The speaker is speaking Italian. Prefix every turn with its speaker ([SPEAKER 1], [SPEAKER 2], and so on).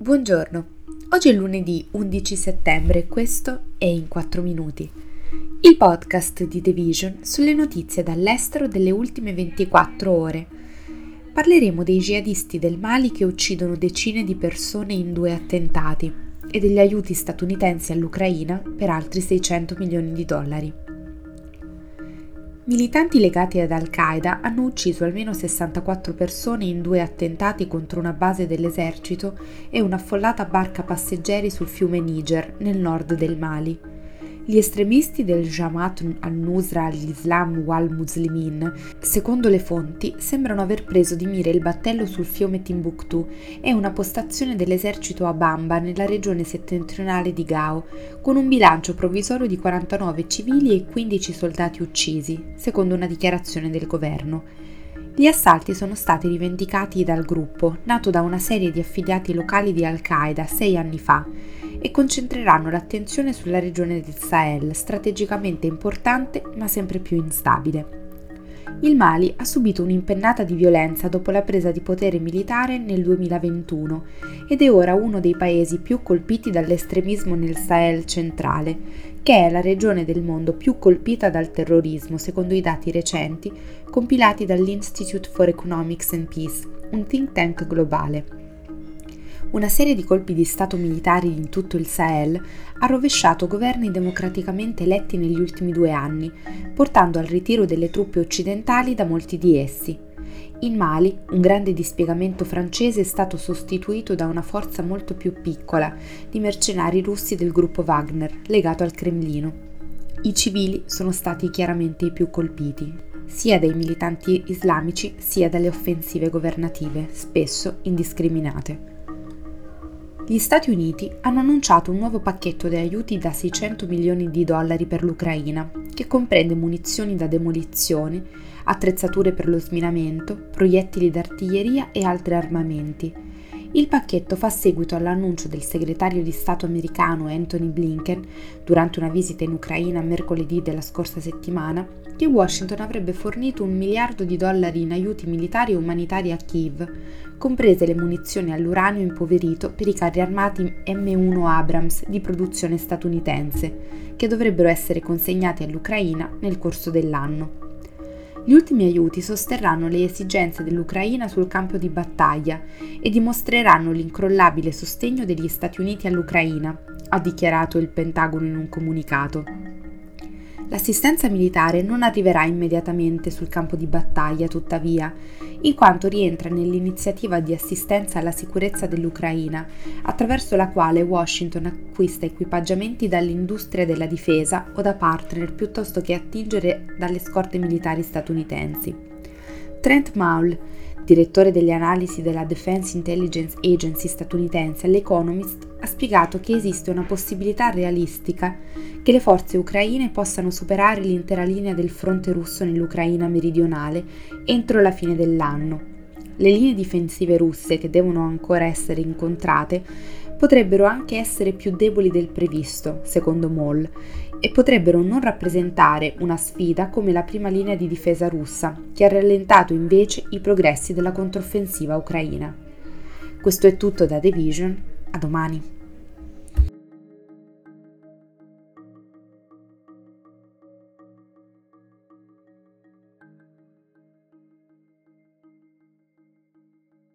[SPEAKER 1] Buongiorno, oggi è lunedì 11 settembre e questo è In 4 Minuti, il podcast di The Vision sulle notizie dall'estero delle ultime 24 ore. Parleremo dei jihadisti del Mali che uccidono decine di persone in due attentati e degli aiuti statunitensi all'Ucraina per altri 600 milioni di dollari. Militanti legati ad Al-Qaeda hanno ucciso almeno 64 persone in due attentati contro una base dell'esercito e un'affollata barca passeggeri sul fiume Niger, nel nord del Mali. Gli estremisti del Jamaat al-Nusra al-Islam wal Muslimin, secondo le fonti, sembrano aver preso di mira il battello sul fiume Timbuktu e una postazione dell'esercito a Bamba nella regione settentrionale di Gao, con un bilancio provvisorio di 49 civili e 15 soldati uccisi, secondo una dichiarazione del governo. Gli assalti sono stati rivendicati dal gruppo, nato da una serie di affiliati locali di Al-Qaeda sei anni fa, e concentreranno l'attenzione sulla regione del Sahel, strategicamente importante ma sempre più instabile. Il Mali ha subito un'impennata di violenza dopo la presa di potere militare nel 2021 ed è ora uno dei paesi più colpiti dall'estremismo nel Sahel centrale, che è la regione del mondo più colpita dal terrorismo secondo i dati recenti compilati dall'Institute for Economics and Peace, un think tank globale una serie di colpi di Stato militari in tutto il Sahel ha rovesciato governi democraticamente eletti negli ultimi due anni, portando al ritiro delle truppe occidentali da molti di essi. In Mali, un grande dispiegamento francese è stato sostituito da una forza molto più piccola di mercenari russi del gruppo Wagner, legato al Cremlino. I civili sono stati chiaramente i più colpiti, sia dai militanti islamici sia dalle offensive governative, spesso indiscriminate. Gli Stati Uniti hanno annunciato un nuovo pacchetto di aiuti da 600 milioni di dollari per l'Ucraina, che comprende munizioni da demolizione, attrezzature per lo sminamento, proiettili d'artiglieria e altri armamenti. Il pacchetto fa seguito all'annuncio del segretario di Stato americano Anthony Blinken, durante una visita in Ucraina mercoledì della scorsa settimana, che Washington avrebbe fornito un miliardo di dollari in aiuti militari e umanitari a Kiev, comprese le munizioni all'uranio impoverito per i carri armati M1 Abrams di produzione statunitense, che dovrebbero essere consegnati all'Ucraina nel corso dell'anno. Gli ultimi aiuti sosterranno le esigenze dell'Ucraina sul campo di battaglia e dimostreranno l'incrollabile sostegno degli Stati Uniti all'Ucraina, ha dichiarato il Pentagono in un comunicato. L'assistenza militare non arriverà immediatamente sul campo di battaglia, tuttavia, in quanto rientra nell'iniziativa di assistenza alla sicurezza dell'Ucraina, attraverso la quale Washington acquista equipaggiamenti dall'industria della difesa o da partner piuttosto che attingere dalle scorte militari statunitensi. Trent Maul, direttore delle analisi della Defense Intelligence Agency statunitense all'Economist, ha spiegato che esiste una possibilità realistica che le forze ucraine possano superare l'intera linea del fronte russo nell'Ucraina meridionale entro la fine dell'anno. Le linee difensive russe, che devono ancora essere incontrate, potrebbero anche essere più deboli del previsto, secondo Moll, e potrebbero non rappresentare una sfida come la prima linea di difesa russa, che ha rallentato invece i progressi della controffensiva ucraina. Questo è tutto da The Vision, a domani.